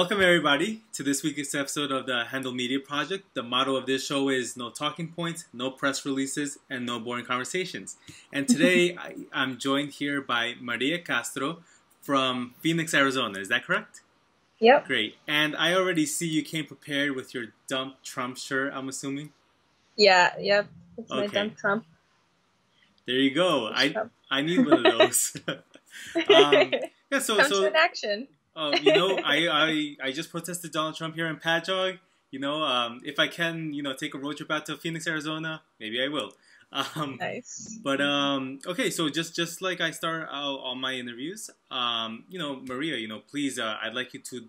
welcome everybody to this week's episode of the Handle Media Project. The motto of this show is no talking points, no press releases, and no boring conversations. And today I, I'm joined here by Maria Castro from Phoenix, Arizona. Is that correct? Yep. Great. And I already see you came prepared with your Dump Trump shirt, I'm assuming. Yeah, yep. It's my dump Trump. There you go. I I need one of those. um, yeah, so so an action. Uh, you know, I, I I just protested Donald Trump here in Patchogue. You know, um, if I can, you know, take a road trip out to Phoenix, Arizona, maybe I will. Um, Nice. but um, okay, so just just like I start out all my interviews, um, you know, Maria, you know, please, uh, I'd like you to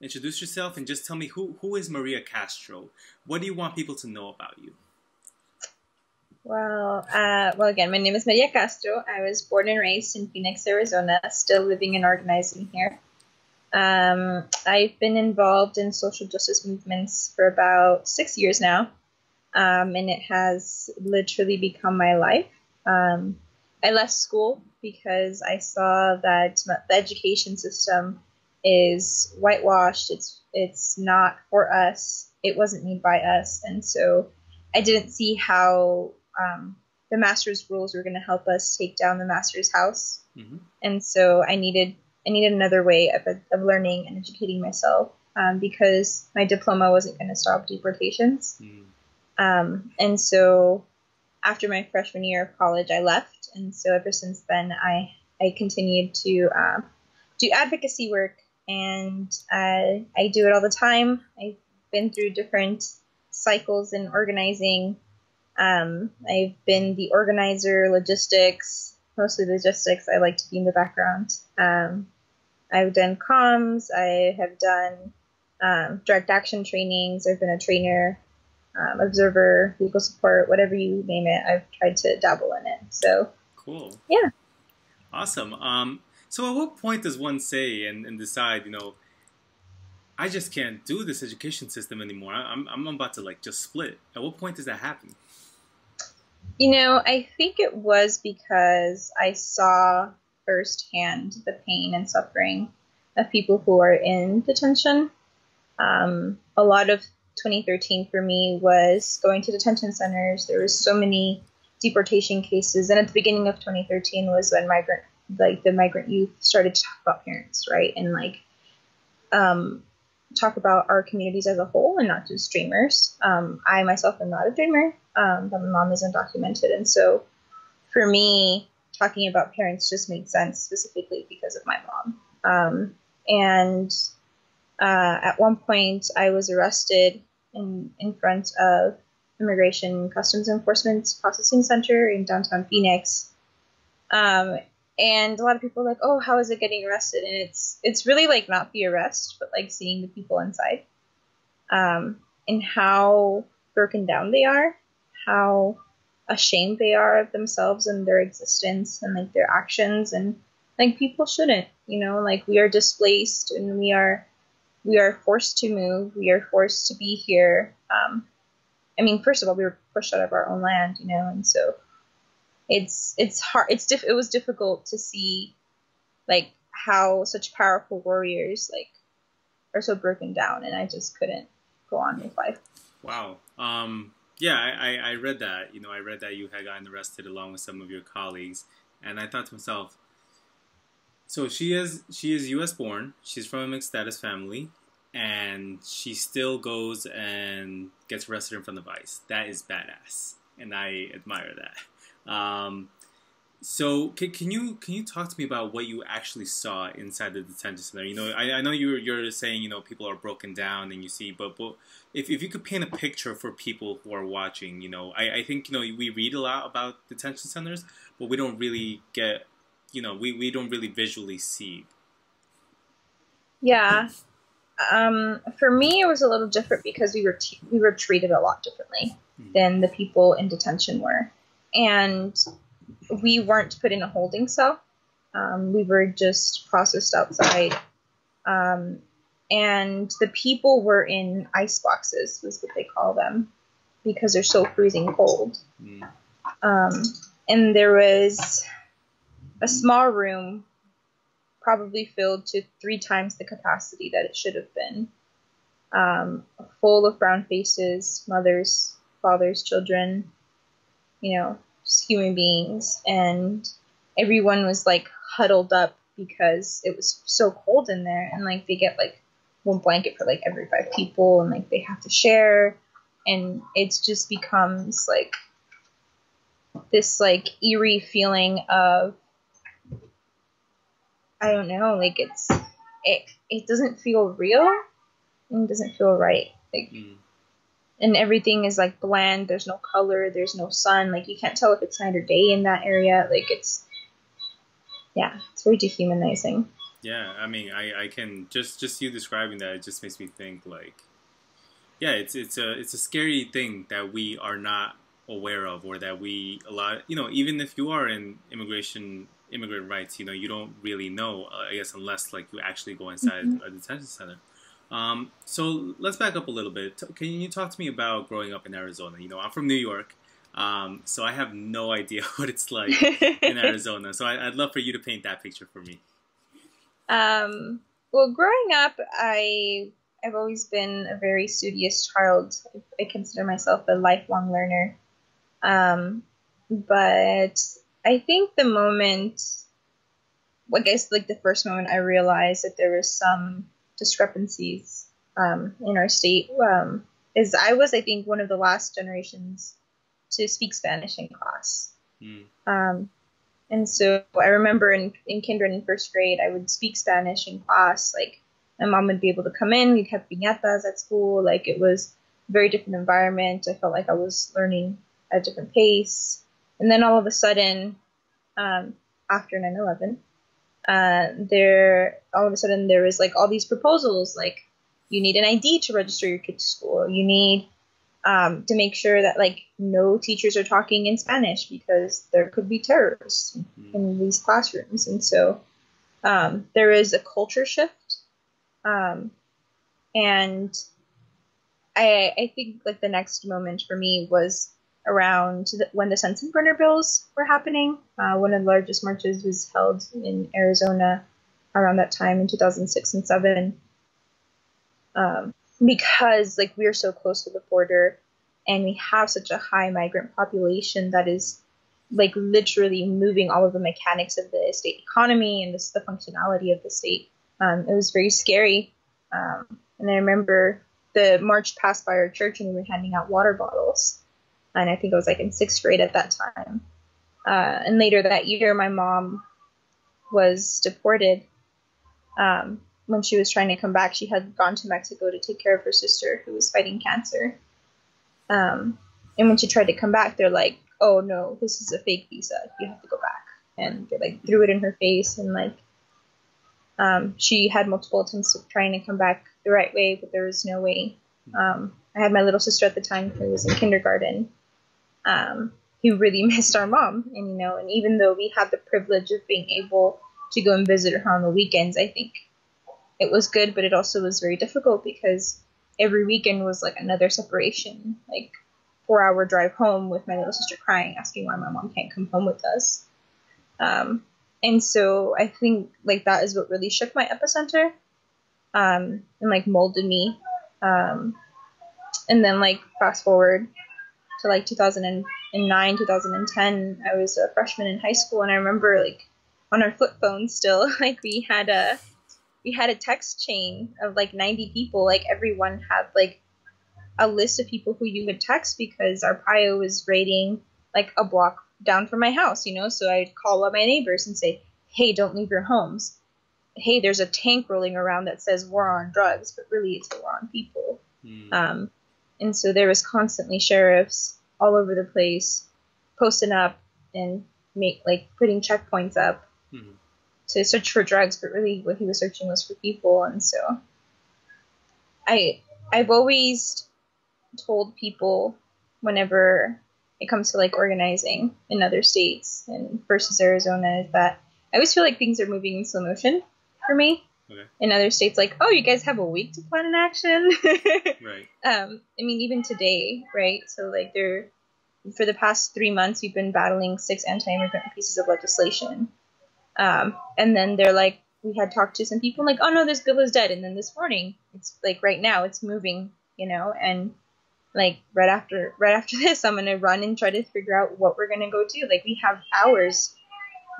introduce yourself and just tell me who who is Maria Castro. What do you want people to know about you? Well, uh, well, again, my name is Maria Castro. I was born and raised in Phoenix, Arizona, still living and organizing here. Um, I've been involved in social justice movements for about six years now, um, and it has literally become my life. Um, I left school because I saw that the education system is whitewashed. It's it's not for us. It wasn't made by us, and so I didn't see how um, the master's rules were going to help us take down the master's house, hmm and so I needed I needed another way of, of learning and educating myself um, because my diploma wasn't going to stop deportations. Mm. Um, and so after my freshman year of college, I left, and so ever since then, I I continued to um, do advocacy work, and I I do it all the time. I've been through different cycles in organizing. Um, I've been the organizer, logistics, mostly logistics. I like to be in the background. Um, I've done comms. I have done um, direct action trainings. I've been a trainer um, observer, legal support, whatever you name it. I've tried to dabble in it. So Cool. Yeah. Awesome. Um, so at what point does one say and, and decide, you know, I just can't do this education system anymore. I- I'm, I'm about to like just split. At what point does that happen? You know, I think it was because I saw firsthand the pain and suffering of people who are in detention. Um, a lot of 2013 for me was going to detention centers. There was so many deportation cases, and at the beginning of 2013 was when migrant, like the migrant youth, started to talk about parents, right, and like um, talk about our communities as a whole and not just dreamers. Um, I myself am not a dreamer, um, but my mom is undocumented, and so for me, talking about parents just made sense specifically because of my mom. Um, and uh, at one point, I was arrested in in front of Immigration Customs Enforcement Processing Center in downtown Phoenix. Um, and a lot of people are like, "Oh, how is it getting arrested?" And it's it's really like not the arrest, but like seeing the people inside, um, and how broken down they are, how ashamed they are of themselves and their existence and like their actions, and like people shouldn't, you know, like we are displaced and we are we are forced to move, we are forced to be here. Um, I mean, first of all, we were pushed out of our own land, you know, and so it's it's hard. It's diff- it was difficult to see like how such powerful warriors like are so broken down, and I just couldn't go on with life. Wow. Um, yeah, I, I, read that. You know, I read that you had gotten arrested along with some of your colleagues, and I thought to myself, so she is she is U.S. born. She's from a mixed status family, and she still goes and gets arrested in front of ICE. That is badass, and I admire that. Um, so can, can you can you talk to me about what you actually saw inside the detention center? You know, I, I know you're you're saying you know people are broken down and you see, but but if, if you could paint a picture for people who are watching, you know, I, I think you know we read a lot about detention centers, but we don't really get, you know, we, we don't really visually see. Yeah. Um, for me, it was a little different because we were t- we were treated a lot differently Mhm. than the people in detention were, and we weren't put in a holding cell. Um, we were just processed outside, um, and the people were in ice boxes, was what they call them, because they're so freezing cold. Mm. Um, and there was a small room probably filled to three times the capacity that it should have been. Um, full of brown faces, mothers, fathers, children, you know, human beings. And everyone was like huddled up because it was so cold in there. And like they get like one blanket for like every five people and like they have to share. And it just becomes like this like eerie feeling of I don't know, like it's it it doesn't feel real and doesn't feel right. Like mm. And everything is like bland, there's no color, there's no sun, like you can't tell if it's night or day in that area. Like it's yeah, it's very dehumanizing. Yeah, I mean I, I can just just you describing that it just makes me think like yeah, it's it's a it's a scary thing that we are not aware of or that we a lot you know even if you are in immigration immigrant rights you know you don't really know uh, i guess unless like you actually go inside mm-hmm. a detention center um, so let's back up a little bit can you talk to me about growing up in arizona you know i'm from new york um, so i have no idea what it's like in arizona so I, would love for you to paint that picture for me um, well growing up i I've always been a very studious child. I consider myself a lifelong learner. Um, but I think the moment, I guess like the first moment I realized that there was some discrepancies um, in our state um, is I was, I think, one of the last generations to speak Spanish in class. Mm. Um, and so I remember in, in kindergarten and first grade, I would speak Spanish in class. Like my mom would be able to come in. We'd have piñatas at school. Like it was a very different environment. I felt like I was learning at a different pace. And then all of a sudden, um, after 9/11, uh, there all of a sudden there was like all these proposals like you need an ID to register your kid to school. You need um, to make sure that like no teachers are talking in Spanish because there could be terrorists mm-hmm. in these classrooms, and so um, there is a culture shift. Um, and I, I think like the next moment for me was around the, when the Sensenbrenner bills were happening. Uh, one of the largest marches was held in Arizona around that time in 2006 and 7 um, because like we're so close to the border and we have such a high migrant population that is like literally moving all of the mechanics of the state economy and this, the functionality of the state. Um, it was very scary. Um, and I remember the march passed by our church and we were handing out water bottles and I think I was like in sixth grade at that time. Uh, and later that year, my mom was deported. Um, when she was trying to come back, she had gone to Mexico to take care of her sister who was fighting cancer. Um, and when she tried to come back, they're like, "Oh no, this is a fake visa. You have to go back." And they like threw it in her face, and like um, she had multiple attempts of trying to come back the right way, but there was no way. Um, I had my little sister at the time who was in kindergarten, um, who really missed our mom. And, you know, and even though we had the privilege of being able to go and visit her on the weekends, I think it was good, but it also was very difficult because every weekend was like another separation, like four hour drive home with my little sister crying, asking why my mom can't come home with us. Um, and so I think like that is what really shook my epicenter um, and like molded me. Um, and then like fast forward to like 2009, 2010, I was a freshman in high school, and I remember like on our flip phones still, like we had a we had a text chain of like 90 people. Like everyone had like a list of people who you would text because Arpaio was rating like a block down from my house, you know. So I'd call up my neighbors and say, "Hey, don't leave your homes." Hey, there's a tank rolling around that says war on drugs, but really it's a war on people. Mm. Um, and so there was constantly sheriffs all over the place posting up and make like putting checkpoints up mm-hmm. to search for drugs but really what he was searching was for people and so i i've always told people whenever it comes to like organizing in other states and versus arizona is that i always feel like things are moving in slow motion for me Okay. In other states, like, oh, you guys have a week to plan an action. right. Um, I mean, even today, right? So, like, they're for the past three months, we've been battling six anti-immigrant pieces of legislation, um, and then they're like, we had talked to some people like, oh no, this bill is dead, and then this morning it's like right now it's moving, you know, and like right after right after this, I'm gonna run and try to figure out what we're gonna go do. Like we have hours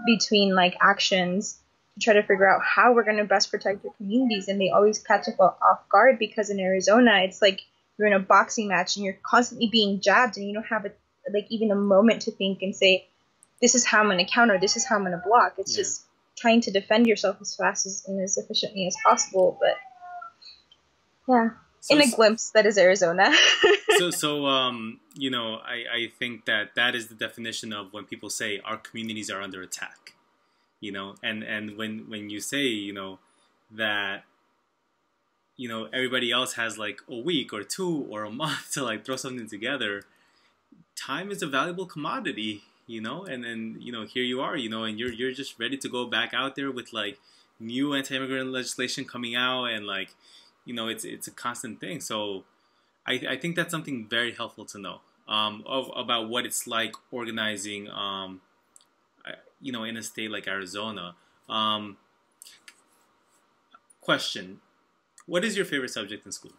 between like actions try to figure out how we're gonna best protect our communities, and they always catch us off guard because in Arizona it's like you're in a boxing match and you're constantly being jabbed and you don't have a like even a moment to think and say, this is how I'm gonna counter, this is how I'm gonna block. It's yeah. just trying to defend yourself as fast as and as efficiently as possible. But yeah, so, in a glimpse, that is Arizona. so, so um, you know, I, I think that that is the definition of when people say our communities are under attack. You know, and and when when you say you know that you know everybody else has like a week or two or a month to like throw something together time is a valuable commodity you know? And then you know here you are you know and you're you're just ready to go back out there with like new anti-immigrant legislation coming out and like you know it's it's a constant thing. So i i think that's something very helpful to know um of about what it's like organizing um you know in a state like arizona um question what is your favorite subject in school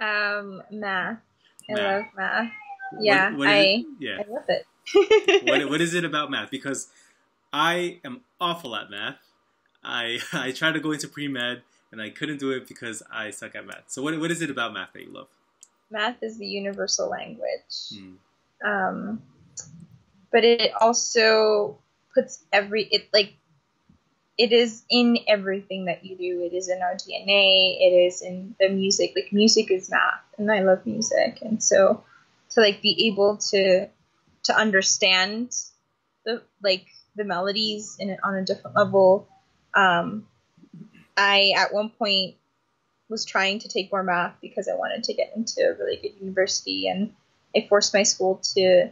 um math i math. love math yeah, what, what I yeah. I love it. what, what is it about math? Because I am awful at math. I I tried to go into pre med and I couldn't do it because I suck at math. So what what is it about math that you love? Math is the universal language. Hmm. Um, but it also puts every it like it is in everything that you do. It is in our DNA. It is in the music. Like music is math, and I love music, and so to like be able to to understand the like the melodies in it on a different level. Um, I at one point was trying to take more math because I wanted to get into a really good university, and I forced my school to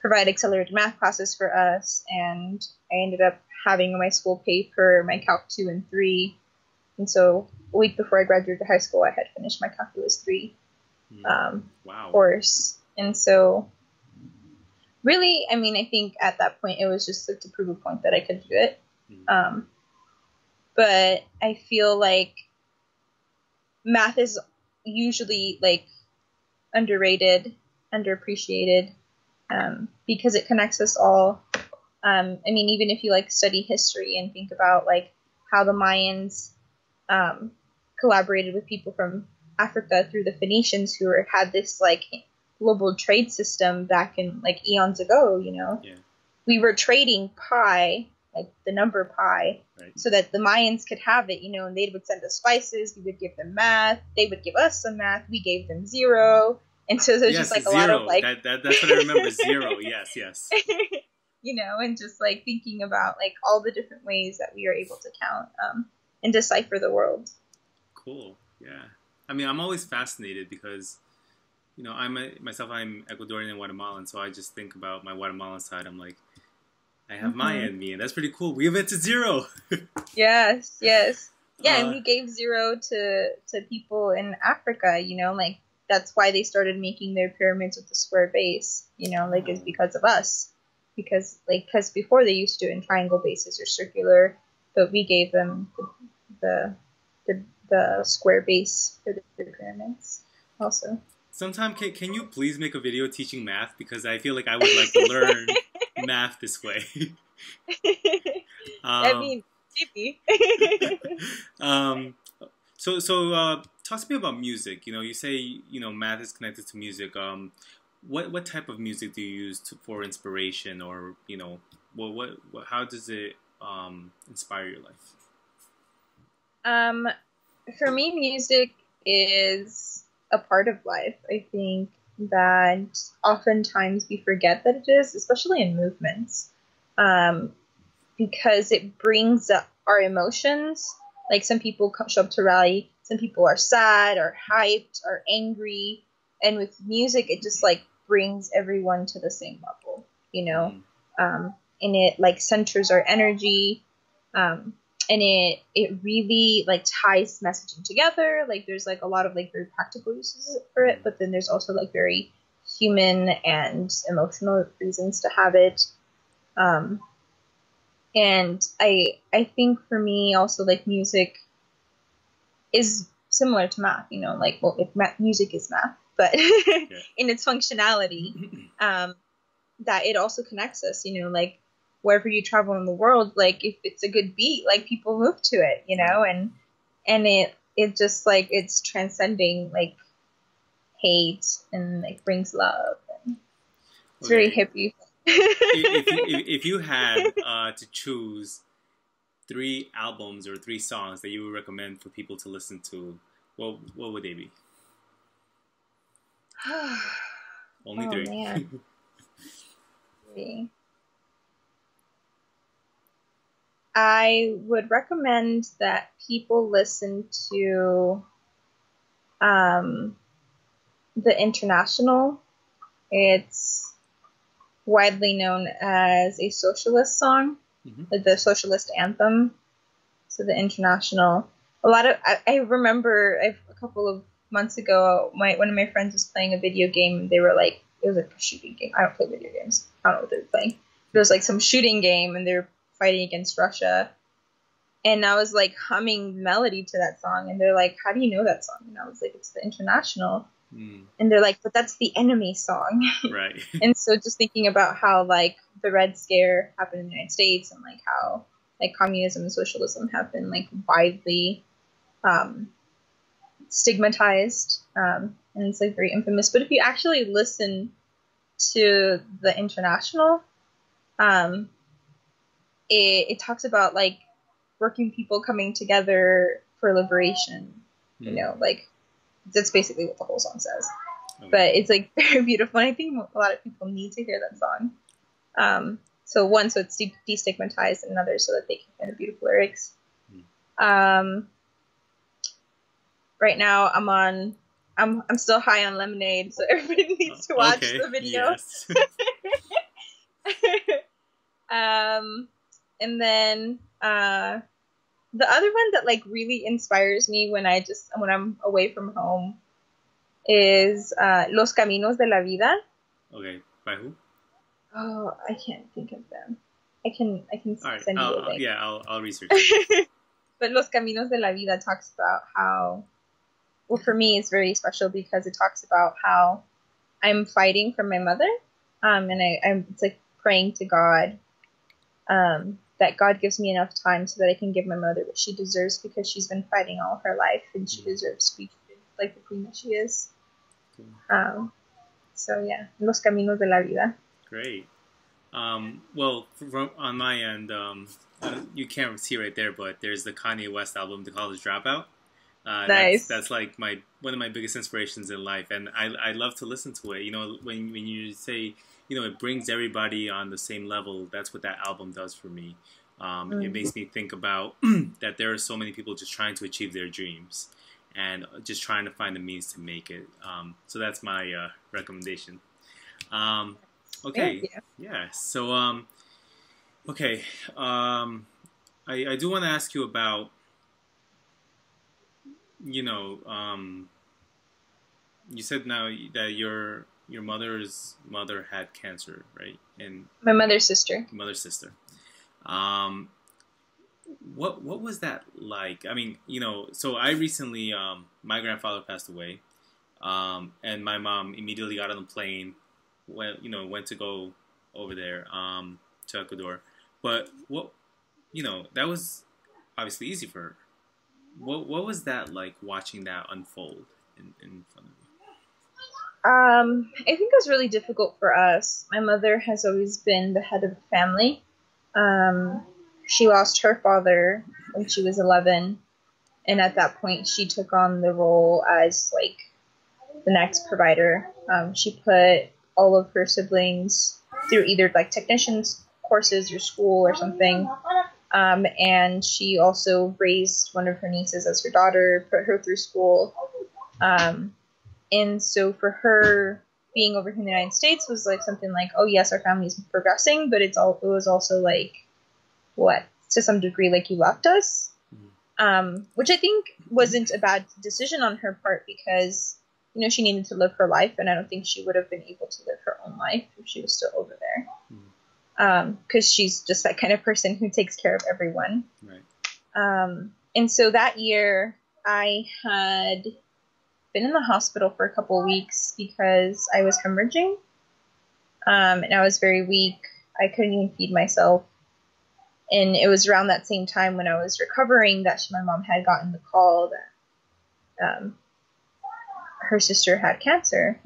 provide accelerated math classes for us, and I ended up having my school pay for my Calc two and three, and so a week before I graduated high school, I had finished my Calculus three hmm. um, wow. course, and so, really, I mean, I think at that point it was just like to prove a point that I could do it. Mm-hmm. Um, but I feel like math is usually like underrated, underappreciated, um, because it connects us all. Um, I mean, even if you like study history and think about like how the Mayans um, collaborated with people from Africa through the Phoenicians who were, had this like global trade system back in like eons ago, you know. Yeah. We were trading pi, like the number pi, right. so that the Mayans could have it, you know, and they would send us spices, we would give them math, they would give us some math, we gave them zero. And so there's yes, just like zero. a lot of like that, that, that's what I remember, zero, yes, yes. you know, and just like thinking about like all the different ways that we are able to count um, and decipher the world. Cool. Yeah. I mean, I'm always fascinated because you know, I'm a, myself. I'm Ecuadorian and Guatemalan, so I just think about my Guatemalan side. I'm like, I have mm-hmm. my in me, and that's pretty cool. We went to zero. yes, yes, yeah, uh, and we gave zero to to people in Africa. You know, like that's why they started making their pyramids with the square base. You know, like it's because of us. Because like because before they used to do it in triangle bases or circular, but we gave them the the the, the square base for the pyramids also sometime can, can you please make a video teaching math because I feel like I would like to learn math this way. um, I mean, maybe. um, so so uh, talk to me about music. You know, you say you know math is connected to music. Um, what what type of music do you use to, for inspiration, or you know, what, what, how does it um, inspire your life? Um, for me, music is a part of life. I think that oftentimes we forget that it is, especially in movements, um, because it brings up our emotions. Like some people show up to rally, some people are sad or hyped or angry, and with music, it just like brings everyone to the same level, you know. Mm. Um, and it like centers our energy. Um, and it it really like ties messaging together like there's like a lot of like very practical uses for it but then there's also like very human and emotional reasons to have it um and I I think for me also like music is similar to math. You know, like well, if math, music is math, but in its functionality, um, that it also connects us. You know, like wherever you travel in the world, like if it's a good beat, like people move to it. You know, and and it it just like it's transcending like hate and like brings love. And it's okay. very hippie. If, if, if, you had uh, to choose three albums or three songs that you would recommend for people to listen to, what what would they be? Only oh, three. three. I would recommend that people listen to um, the International. It's widely known as a socialist song, mm-hmm. the socialist anthem. So the International. A lot of I, I remember I've, a couple of months ago, my one of my friends was playing a video game. and They were like, it was like a shooting game. I don't play video games. I don't know what they were playing. It was like some shooting game, and they were fighting against Russia. And I was like humming melody to that song, and they're like, "How do you know that song?" And I was like, "It's the International." Mm. And they're like, "But that's the enemy song." Right. and so just thinking about how like the Red Scare happened in the United States, and like how like communism and socialism have been like widely um, stigmatized, um, and it's like very infamous. But if you actually listen to the International, um, it, it talks about like working people coming together for liberation. Mm. You hmm. know, like that's basically what the whole song says. Okay. But it's like very beautiful. And I think a lot of people need to hear that song. Um, so one, so it's de- destigmatized, and another, so that they can find the beautiful lyrics. Mm. Um, right now, I'm on. I'm I'm still high on lemonade, so everybody needs to watch okay. the video. Yes. um, and then uh, the other one that like really inspires me when I just when I'm away from home is uh, Los Caminos de la Vida. Okay, by who? Oh, I can't think of them. I can I can right. send you a link. Yeah, I'll I'll research. It. But Los Caminos de la Vida talks about how, well, for me, it's very special because it talks about how I'm fighting for my mother, um, and I I'm it's like praying to God, um, that God gives me enough time so that I can give my mother what she deserves because she's been fighting all her life and she mm-hmm. deserves to be treated like the queen that she is. Um, so yeah, Los Caminos de la Vida. Great. Um, well, from, on my end, um, uh, you can't see right there, but there's the Kanye West album, The College Dropout. Uh, nice. That's, that's, like my one of my biggest inspirations in life, and I I love to listen to it. You know, when when you say you know, it brings everybody on the same level. That's what that album does for me. Um, mm-hmm. It makes me think about that there are so many people just trying to achieve their dreams and just trying to find the means to make it. Um, so that's my uh, recommendation. Um, okay, yeah. So, um, okay, um, I, I do want to ask you about, you know, um, you said now that you're your mother's mother had cancer, right? And my mother's sister. Mother's sister. Um, what what was that like? I mean, you know, so I recently, um, my grandfather passed away, um, and my mom immediately got on the plane, went you know went to go over there um, to Ecuador. But what you know that was obviously easy for her. What what was that like watching that unfold in, in front of? Um, I think it was really difficult for us. My mother has always been the head of the family. Um, she lost her father when she was 11, and at that point, she took on the role as like the next provider. Um, she put all of her siblings through either like technicians courses or school or something. Um, and she also raised one of her nieces as her daughter, put her through school. Um, and so for her being over here in the United States was like something like, oh yes, our family is progressing, but it's all it was also like what to some degree like you left us, mm-hmm. um, which I think wasn't a bad decision on her part because you know she needed to live her life, and I don't think she would have been able to live her own life if she was still over there. Mm-hmm. because um, she's just that kind of person who takes care of everyone. Right. Um, and so that year, I had been in the hospital for a couple weeks because I was hemorrhaging, um, and I was very weak. I couldn't even feed myself. And it was around that same time when I was recovering that my mom had gotten the call that um, her sister had cancer.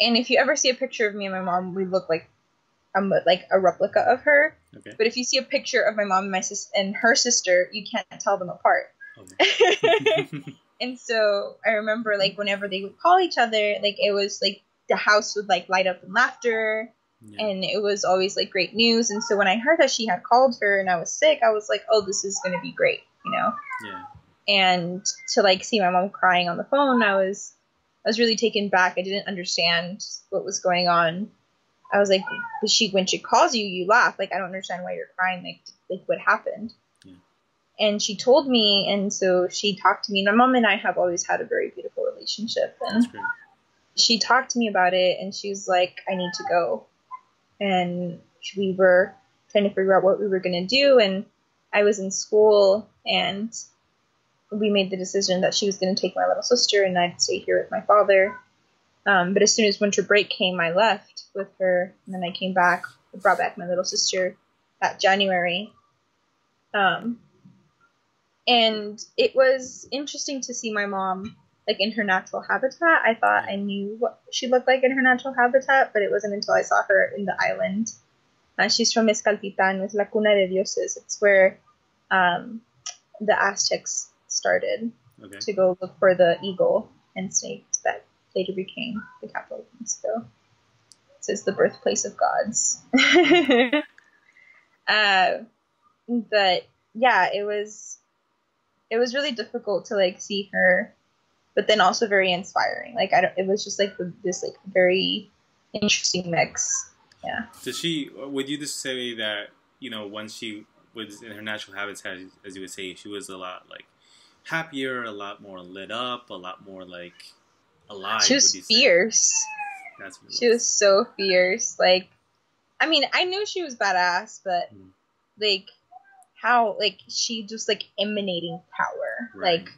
And if you ever see a picture of me and my mom, we look like I'm like a replica of her. Okay. But if you see a picture of my mom and my sis and her sister, you can't tell them apart. Okay. and so I remember like whenever they would call each other, like it was like the house would like light up in laughter. Yeah. And it was always like great news. And so when I heard that she had called her and I was sick, I was like, oh, this is going to be great, you know? Yeah. And to like see my mom crying on the phone, I was I was really taken back. I didn't understand what was going on. I was like, she when she calls you, you laugh. Like I don't understand why you're crying. Like like what happened? And she told me, and so she talked to me. My mom and I have always had a very beautiful relationship, and she talked to me about it, and she was like, I need to go. And we were trying to figure out what we were gonna do, and I was in school, and we made the decision that she was going to take my little sister and I'd stay here with my father. Um, but as soon as winter break came, I left with her, and then I came back, brought back my little sister that January. Um, and it was interesting to see my mom like in her natural habitat. I thought I knew what she looked like in her natural habitat, but it wasn't until I saw her in the island. Uh, she's from Mezcaltitan, with La Cuna de Dioses. It's where um, the Aztecs started okay. to go look for the eagle and snake that later became the capital of Mexico. So it's the birthplace of gods. uh, but yeah, it was it was really difficult to like see her, but then also very inspiring. Like I don't, it was just like this like very interesting mix. Yeah. Does she? Would you just say that you know once she was in her natural habitat, as you would say, she was a lot like happier, a lot more lit up, a lot more like alive. She was fierce. That's what she was. was. so fierce. Like, I mean, I knew she was badass, but mm. like how like she just like emanating power. Right. Like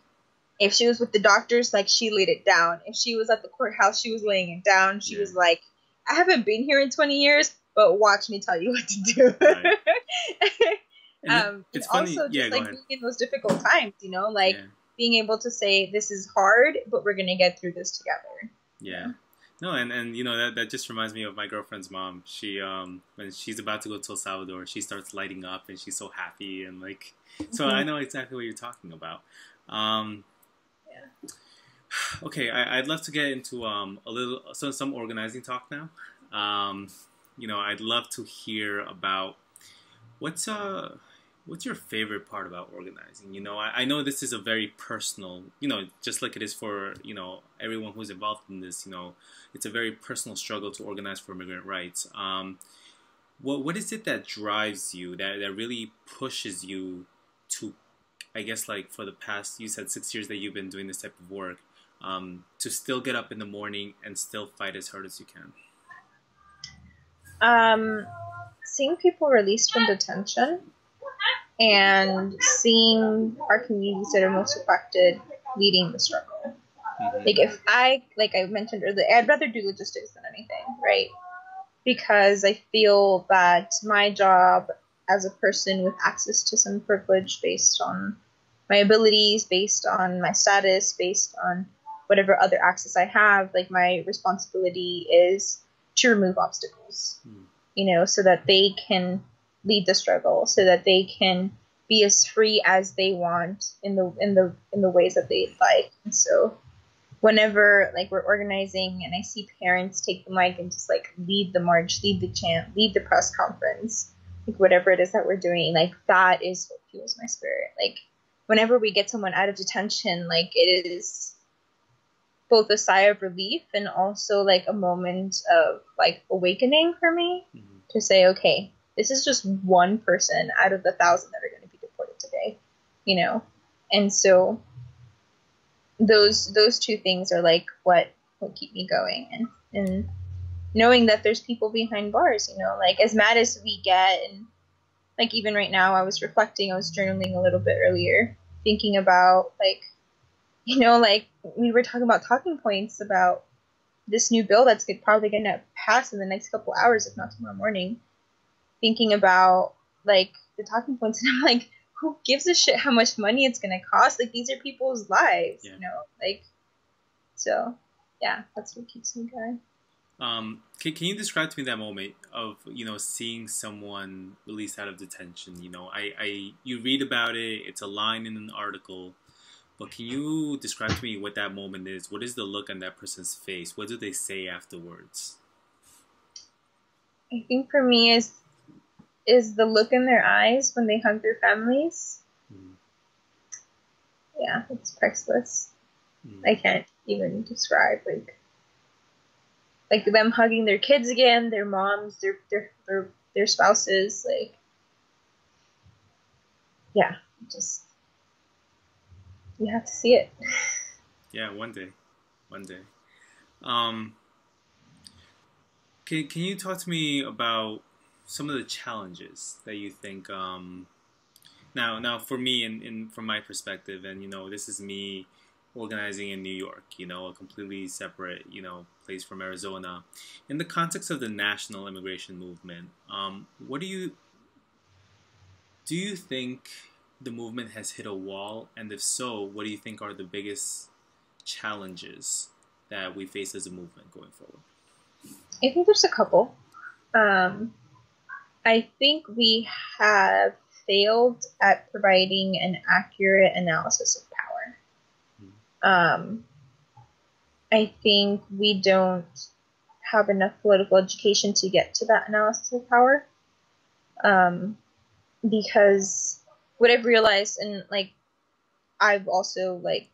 if she was with the doctors, like she laid it down. If she was at the courthouse, she was laying it down. She yeah. was like, I haven't been here in 20 years, but watch me tell you what to do. Right. Um, it's funny. also just yeah, like being in those difficult times, you know, like yeah. being able to say this is hard, but we're gonna get through this together. Yeah. No, and, and you know that, that just reminds me of my girlfriend's mom. She um when she's about to go to El Salvador, she starts lighting up and she's so happy and like so mm-hmm. I know exactly what you're talking about. Um, yeah. Okay, I, would love to get into um a little so some organizing talk now. Um, you know, I'd love to hear about what's uh what's your favorite part about organizing? You know, I, I, know this is a very personal, you know, just like it is for, you know, everyone who's involved in this, you know, it's a very personal struggle to organize for immigrant rights. Um, what, what is it that drives you, that, that really pushes you to, I guess, like for the past, you said six years that you've been doing this type of work, um, to still get up in the morning and still fight as hard as you can? Um, seeing people released from detention and seeing our communities that are most affected leading the struggle. Mm-hmm. Like if I, like I mentioned earlier, I'd rather do logistics than anything, right? Because I feel that my job as a person with access to some privilege based on my abilities, based on my status, based on whatever other access I have, like my responsibility is to remove obstacles, mm. you know, so that they can lead the struggle so that they can be as free as they want in the in the in the ways that they like. And so whenever like we're organizing and I see parents take the mic and just like lead the march, lead the chant, lead the press conference, like whatever it is that we're doing, like that is what fuels my spirit. Like whenever we get someone out of detention, like it is both a sigh of relief and also like a moment of like awakening for me mm-hmm. to say, okay, this is just one person out of the thousand that are going to be deported today, you know? And so those those two things are like what what keep me going and and knowing that there's people behind bars, you know, like as mad as we get and like even right now I was reflecting, I was journaling a little bit earlier, thinking about like you know, like we were talking about talking points about this new bill that's probably going to pass in the next couple hours, if not tomorrow morning. Thinking about like the talking points, and I'm like, who gives a shit how much money it's going to cost? Like these are people's lives, yeah. you know, like so. Yeah, that's what keeps me going. Um, can, can you describe to me that moment of you know seeing someone released out of detention? You know, I, I you read about it. It's a line in an article, but can you describe to me what that moment is? What is the look on that person's face? What do they say afterwards? I think for me is is the look in their eyes when they hug their families. Mm. Yeah, it's priceless. Mm. I can't even describe like like them hugging their kids again, their moms, their their their, their spouses, like yeah, just you have to see it. Yeah, one day, one day. Um, can can you talk to me about some of the challenges that you think? Um, now, now for me, and from my perspective, and you know, this is me organizing in New York. You know, a completely separate, you know, place from Arizona. In the context of the national immigration movement, um, what do you do? You think the movement has hit a wall? And if so, what do you think are the biggest challenges that we face as a movement going forward? I think there's a couple. Um, I think we have failed at providing an accurate analysis of power. Um, I think we don't have enough political education to get to that analysis of power. Um, because what I've realized, and like, I've also like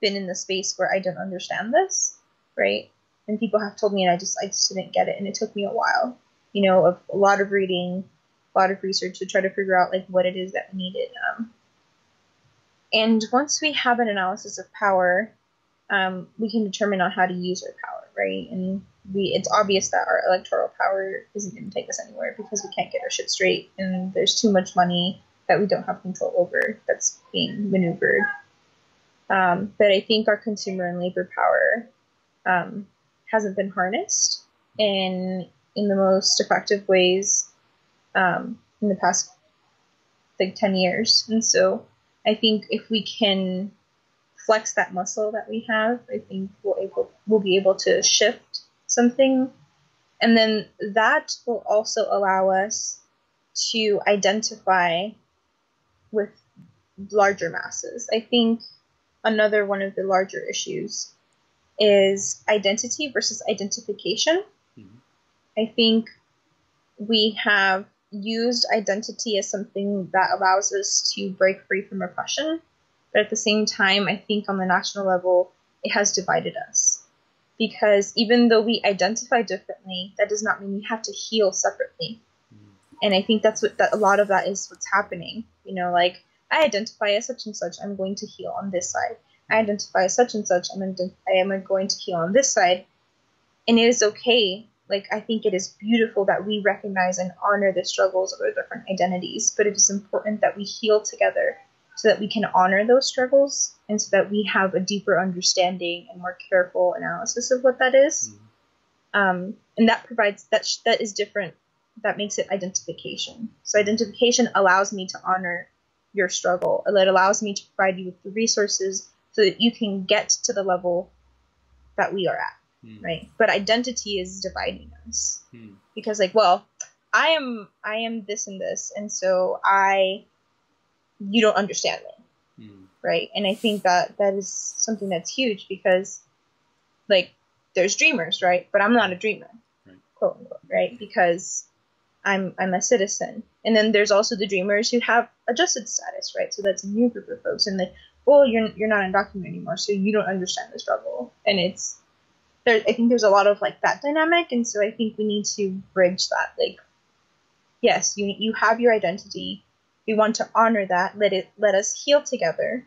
been in the space where I don't understand this, right? And people have told me, and I just I just didn't get it, and it took me a while, you know, of a lot of reading, a lot of research to try to figure out like what it is that we needed. Um, and once we have an analysis of power, um, we can determine on how to use our power, right? And we it's obvious that our electoral power isn't going to take us anywhere because we can't get our shit straight, and there's too much money that we don't have control over that's being maneuvered. Um, but I think our consumer and labor power um, hasn't been harnessed in in the most effective ways um, in the past like 10 years. And so I think if we can flex that muscle that we have, I think we'll able we'll be able to shift something. And then that will also allow us to identify with larger masses. I think another one of the larger issues is identity versus identification. I think we have used identity as something that allows us to break free from oppression, but at the same time, I think on the national level, it has divided us. Because even though we identify differently, that does not mean we have to heal separately. Mm-hmm. And I think that's what that a lot of that is what's happening. You know, like I identify as such and such, I'm going to heal on this side. I identify as such and such, I'm I am going to heal on this side. And it is okay. Like I think it is beautiful that we recognize and honor the struggles of our different identities, but it is important that we heal together so that we can honor those struggles and so that we have a deeper understanding and more careful analysis of what that is. Mm. Um, and that provides that sh- that is different that makes it identification. So identification allows me to honor your struggle. It allows me to provide you with the resources so that you can get to the level that we are at, mm. right? But identity is dividing us mm. because, like, well, I am I am this and this, and so I you don't understand me, mm. right? And I think that that is something that's huge because, like, there's dreamers, right? But I'm not a dreamer, right. quote unquote, right? Because I'm I'm a citizen. And then there's also the dreamers who have adjusted status, right? So that's a new group of folks, and like, well, you're you're not undocumented anymore, so you don't understand the struggle, and it's there. I think there's a lot of like that dynamic, and so I think we need to bridge that. Like, yes, you you have your identity. We want to honor that. Let it let us heal together,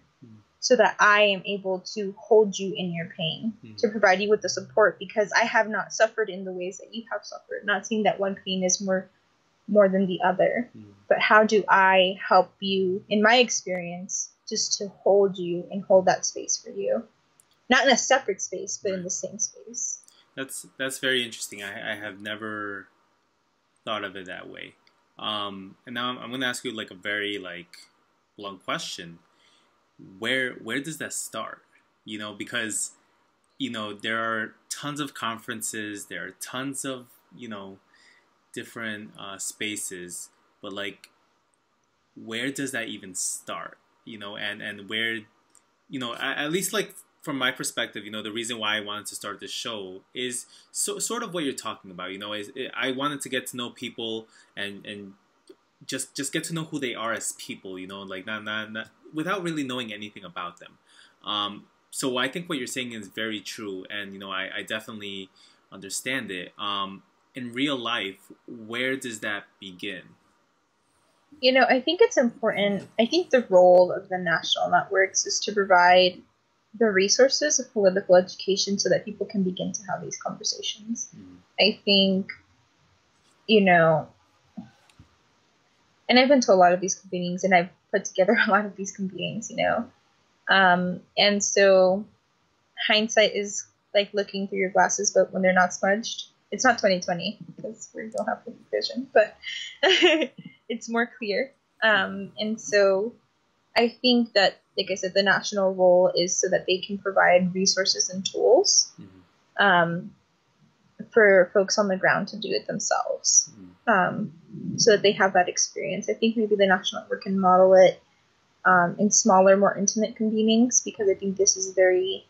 so that I am able to hold you in your pain, Mhm. to provide you with the support because I have not suffered in the ways that you have suffered. Not saying that one pain is more more than the other, Mhm. but how do I help you in my experience just to hold you and hold that space for you? Not in a separate space, but in the same space. That's that's very interesting. I, I have never thought of it that way. Um, and now I'm, I'm going to ask you like a very like blunt question. Where where does that start? You know, because you know there are tons of conferences, there are tons of you know different uh, spaces, but like where does that even start? You know, and and where you know at, at least like from my perspective, you know, the reason why I wanted to start this show is so sort of what you're talking about. You know, is I wanted to get to know people and and just just get to know who they are as people. You know, like not not, not without really knowing anything about them. Um, so I think what you're saying is very true, and you know, I, I definitely understand it. Um, in real life, where does that begin? You know, I think it's important. I think the role of the national networks is to provide the resources of political education so that people can begin to have these conversations. Mhm. I think, you know, and I've been to a lot of these convenings and I've put together a lot of these convenings, you know. Um, and so hindsight is like looking through your glasses, but when they're not smudged, it's not 2020 because we don't have perfect vision, but it's more clear. Um, and so I think that, like I said, the national role is so that they can provide resources and tools Mhm. um, for folks on the ground to do it themselves, Mhm. um, so that they have that experience. I think maybe the national network can model it um, in smaller, more intimate convenings because I think this is very,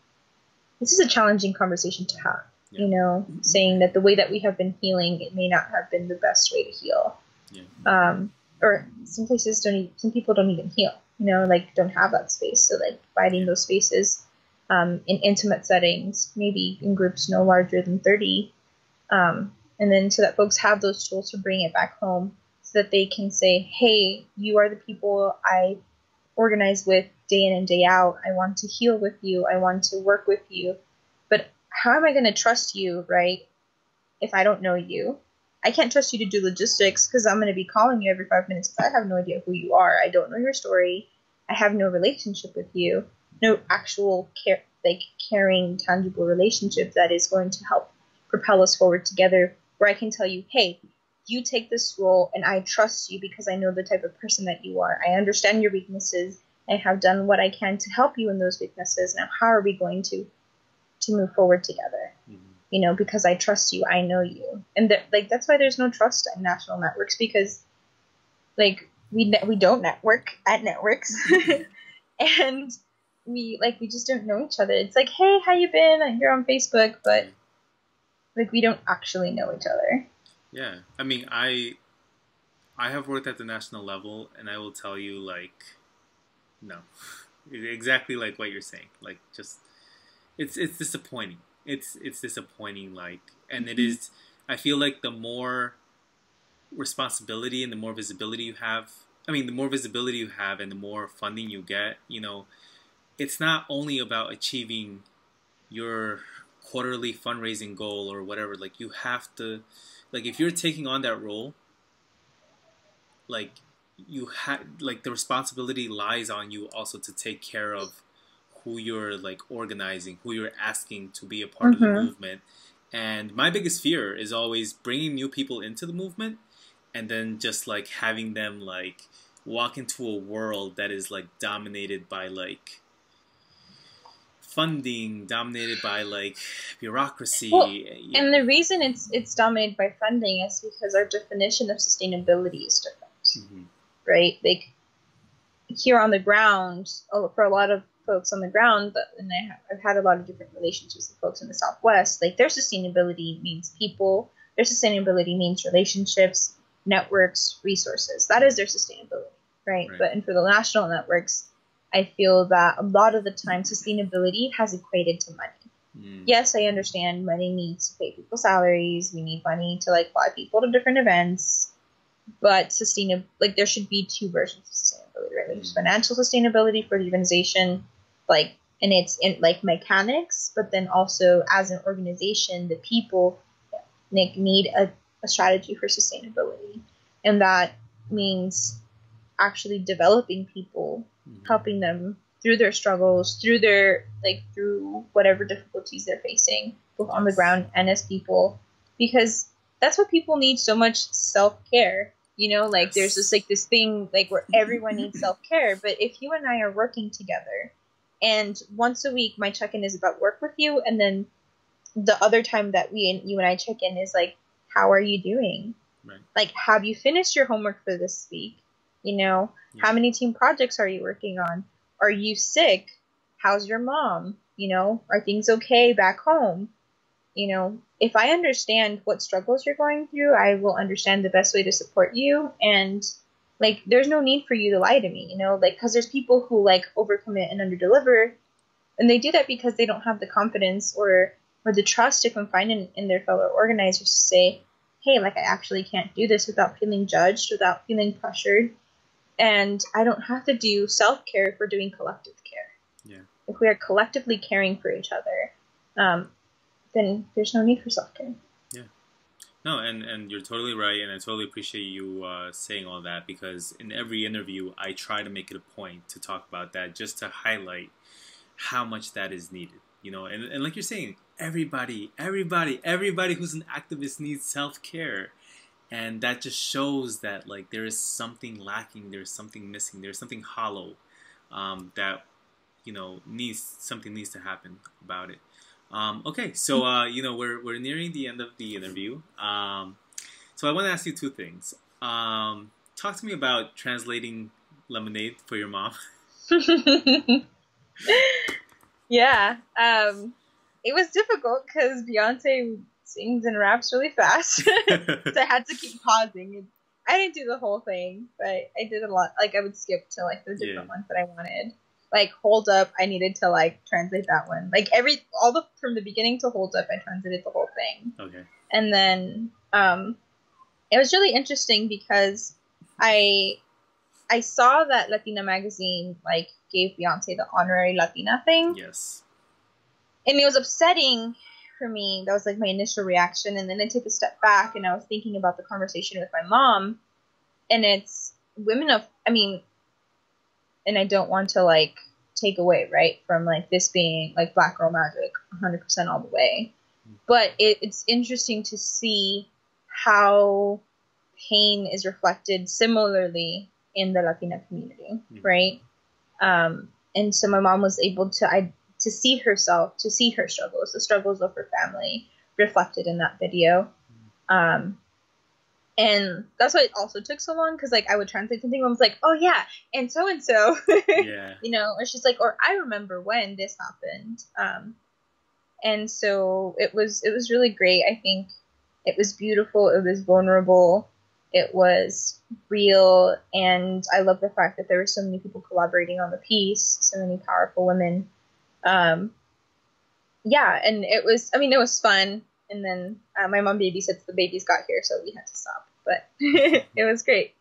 this is a challenging conversation to have. You know, saying that the way that we have been healing, it may not have been the best way to heal. Yeah. Um, or some places don't, even, some people don't even heal. You know, like don't have that space. So like providing those spaces um, in intimate settings, maybe in groups no larger than 30. Um, and then so that folks have those tools to bring it back home so that they can say, hey, you are the people I organize with day in and day out. I want to heal with you. I want to work with you. But how am I going to trust you, right? If I don't know you, I can't trust you to do logistics because I'm going to be calling you every five minutes because I have no idea who you are. I don't know your story. I have no relationship with you. No actual care, like caring, tangible relationship that is going to help propel us forward together. Where I can tell you, hey, you take this role and I trust you because I know the type of person that you are. I understand your weaknesses. I have done what I can to help you in those weaknesses. Now, how are we going to to move forward together? Mhm. You know, because I trust you, I know you, and th- like that's why there's no trust in national networks because, like, we ne- we don't network at networks, and we like we just don't know each other. It's like, hey, how you been? You're on Facebook, but like we don't actually know each other. Yeah, I mean, I I have worked at the national level, and I will tell you, like, no, exactly like what you're saying. Like, just it's it's disappointing. It's it's disappointing. Like, and it mm-hmm. is. I feel like the more responsibility and the more visibility you have. I mean, the more visibility you have, and the more funding you get. You know, it's not only about achieving your quarterly fundraising goal or whatever. Like, you have to like if you're taking on that role like you had like the responsibility lies on you also to take care of who you're like organizing who you're asking to be a part of the Mhm. movement and my biggest fear is always bringing new people into the movement and then just like having them like walk into a world that is like dominated by like funding dominated by like bureaucracy Well, yeah. And the reason it's it's dominated by funding is because our definition of sustainability is different. Mhm. right? Like here on the ground, oh, for a lot of folks on the ground, but- and I have, I've had a lot of different relationships with folks in the Southwest. Like their sustainability means people. Their sustainability means relationships, networks, resources. That is their sustainability, right? Right. But and for the national networks, I feel that a lot of the time sustainability has equated to money Mm. yes, I understand money needs to pay people salaries. We need money to like fly people to different events. But sustainable, like there should be two versions of sustainability, right? There's financial sustainability for the organization, like and it's in like mechanics, but then also as an organization, the people like, need a, a strategy for sustainability, and that means actually developing people, helping them through their struggles, through their like through whatever difficulties they're facing, both on the ground and as people, because that's what people need so much self care. You know, like yes. there's this like this thing like where everyone needs self care, but if you and I are working together, and once a week my check in is about work with you, and then the other time that we and you and I check in is like, how are you doing? Right. Like, have you finished your homework for this week? You know, yeah. how many team projects are you working on? Are you sick? How's your mom? You know, are things okay back home? You know, if I understand what struggles you're going through, I will understand the best way to support you. And like, there's no need for you to lie to me, you know, like, because there's people who like overcommit and underdeliver, and they do that because they don't have the confidence or or the trust to confide in, in their fellow organizers to say, hey, like I actually can't do this without feeling judged, without feeling pressured. And I don't have to do self care if we're doing collective care. Yeah. If we are collectively caring for each other, um, then there's no need for self care. Yeah. No, and, and you're totally right, and I totally appreciate you uh, saying all that because in every interview, I try to make it a point to talk about that just to highlight how much that is needed. You know, and, and like you're saying, everybody, everybody, everybody who's an activist needs self care. And that just shows that like there is something lacking, there's something missing, there's something hollow um, that you know needs something needs to happen about it. Um, okay, so uh, you know we're we're nearing the end of the interview. Um, so I want to ask you two things. Um, talk to me about translating lemonade for your mom. yeah. Um, it was difficult because Beyonce sings and raps really fast, so I had to keep pausing. I didn't do the whole thing, but I did a lot. Like I would skip to like the different yeah. ones that I wanted. Like hold up, I needed to like translate that one. Like every all the from the beginning to hold up, I translated the whole thing. Okay. And then um, it was really interesting because I I saw that Latina magazine like gave Beyonce the honorary Latina thing. Yes and it was upsetting for me. That was like my initial reaction, and then I took a step back and I was thinking about the conversation with my mom, and it's women of, I mean, and I don't want to like take away right from like this being like Black Girl Magic 100% all the way, but it, it's interesting to see how pain is reflected similarly in the Latina community, mm-hmm. right? Um, and so my mom was able to I to see herself, to see her struggles, the struggles of her family reflected in that video. Um, and that's why it also took so long because like I would translate something and I was like, oh yeah, and so and so, yeah, you know, or she's like, or I remember when this happened. Um, and so it was it was really great. I think it was beautiful. It was vulnerable. It was real, and I love the fact that there were so many people collaborating on the piece, so many powerful women um, yeah, and it was, I mean, it was fun. And then uh, my mom babysits the babies got here, so we had to stop. But it was great.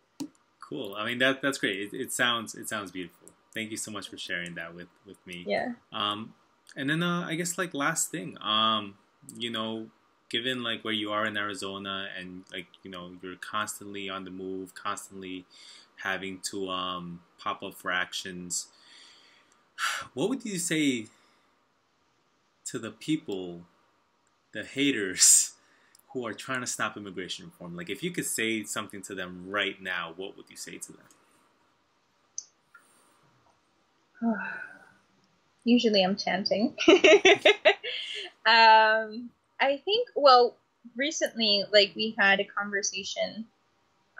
Cool. I mean, that that's great. It, it, sounds it sounds beautiful. Thank you so much for sharing that with with me. Yeah. Um, and then uh, I guess like last thing, um, you know, given like where you are in Arizona and like you know you're constantly on the move, constantly having to um pop up for actions what would you say to the people, the haters, who are trying to stop immigration reform? Like, if you could say something to them right now, what would you say to them? Usually I'm chanting. um, I think, well, recently, like, we had a conversation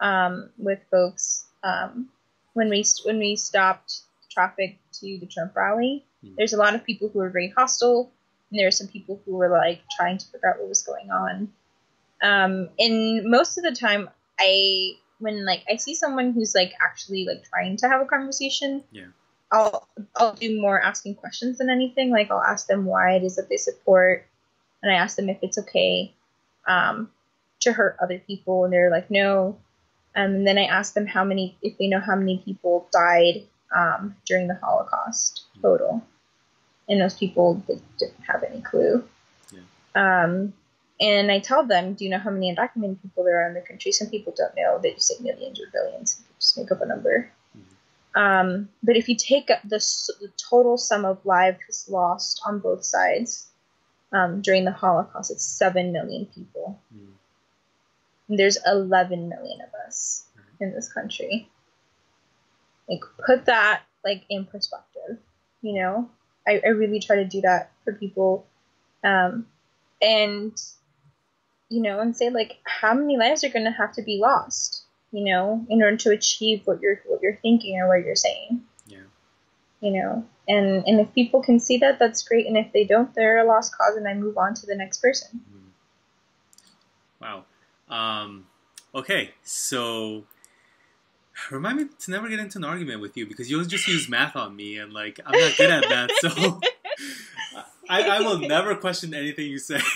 um, with folks um, when we when we stopped traffic to the Trump rally. Mm. There's a lot of people who are very hostile, and there are some people who were like trying to figure out what was going on. Um, and most of the time, I when like I see someone who's like actually like trying to have a conversation, yeah, I'll I'll do more asking questions than anything. Like I'll ask them why it is that they support, and I ask them if it's okay um, to hurt other people, and they're like no. Um, and then I ask them how many, if they know how many people died um, during the Holocaust total. And those people didn't have any clue. Yeah. Um, and I tell them, do you know how many undocumented people there are in the country? Some people don't know. They just say millions or billions. Just make up a number. Mm-hmm. Um, but if you take the, the total sum of lives lost on both sides um, during the Holocaust, it's 7 million people. Mm-hmm. there's 11 million of us mm-hmm. in this country. Like, put that, like, in perspective, you know? I, I really try to do that for people. Um, and you know, and say like how many lives are going to have to be lost, you know, in order to achieve what you're what you're thinking or what you're saying. Yeah. You know, and and if people can see that, that's great. And if they don't, they're a lost cause, and I move on to the next person. Mm-hmm. Wow. Um, okay, so remind me to never get into an argument with you because you'll just use math on me, and like I'm not good at that, so. I, I will never question anything you say.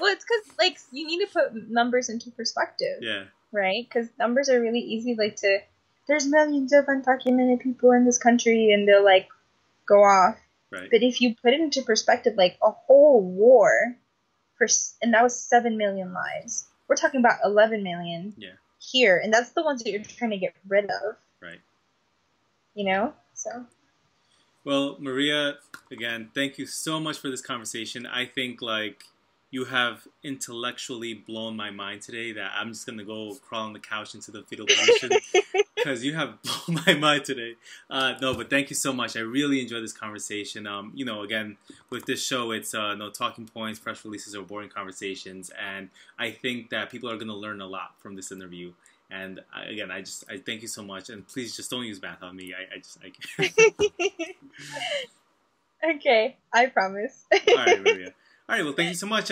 well, it's because like you need to put numbers into perspective. Yeah. Right, because numbers are really easy. Like to, there's millions of undocumented people in this country, and they'll like go off. Right. But if you put it into perspective, like a whole war, for and that was seven million lives. We're talking about eleven million. Yeah. Here, and that's the ones that you're trying to get rid of. Right. You know, so. Well, Maria, again, thank you so much for this conversation. I think like you have intellectually blown my mind today that I'm just gonna go crawl on the couch into the fetal position because you have blown my mind today. Uh, no, but thank you so much. I really enjoyed this conversation. Um, you know, again, with this show, it's uh, no talking points, press releases, or boring conversations, and I think that people are gonna learn a lot from this interview. And I, again, I just I thank you so much, and please just don't use math on me. I, I just I. okay, I promise. All right, Maria. All right, well, thank you so much.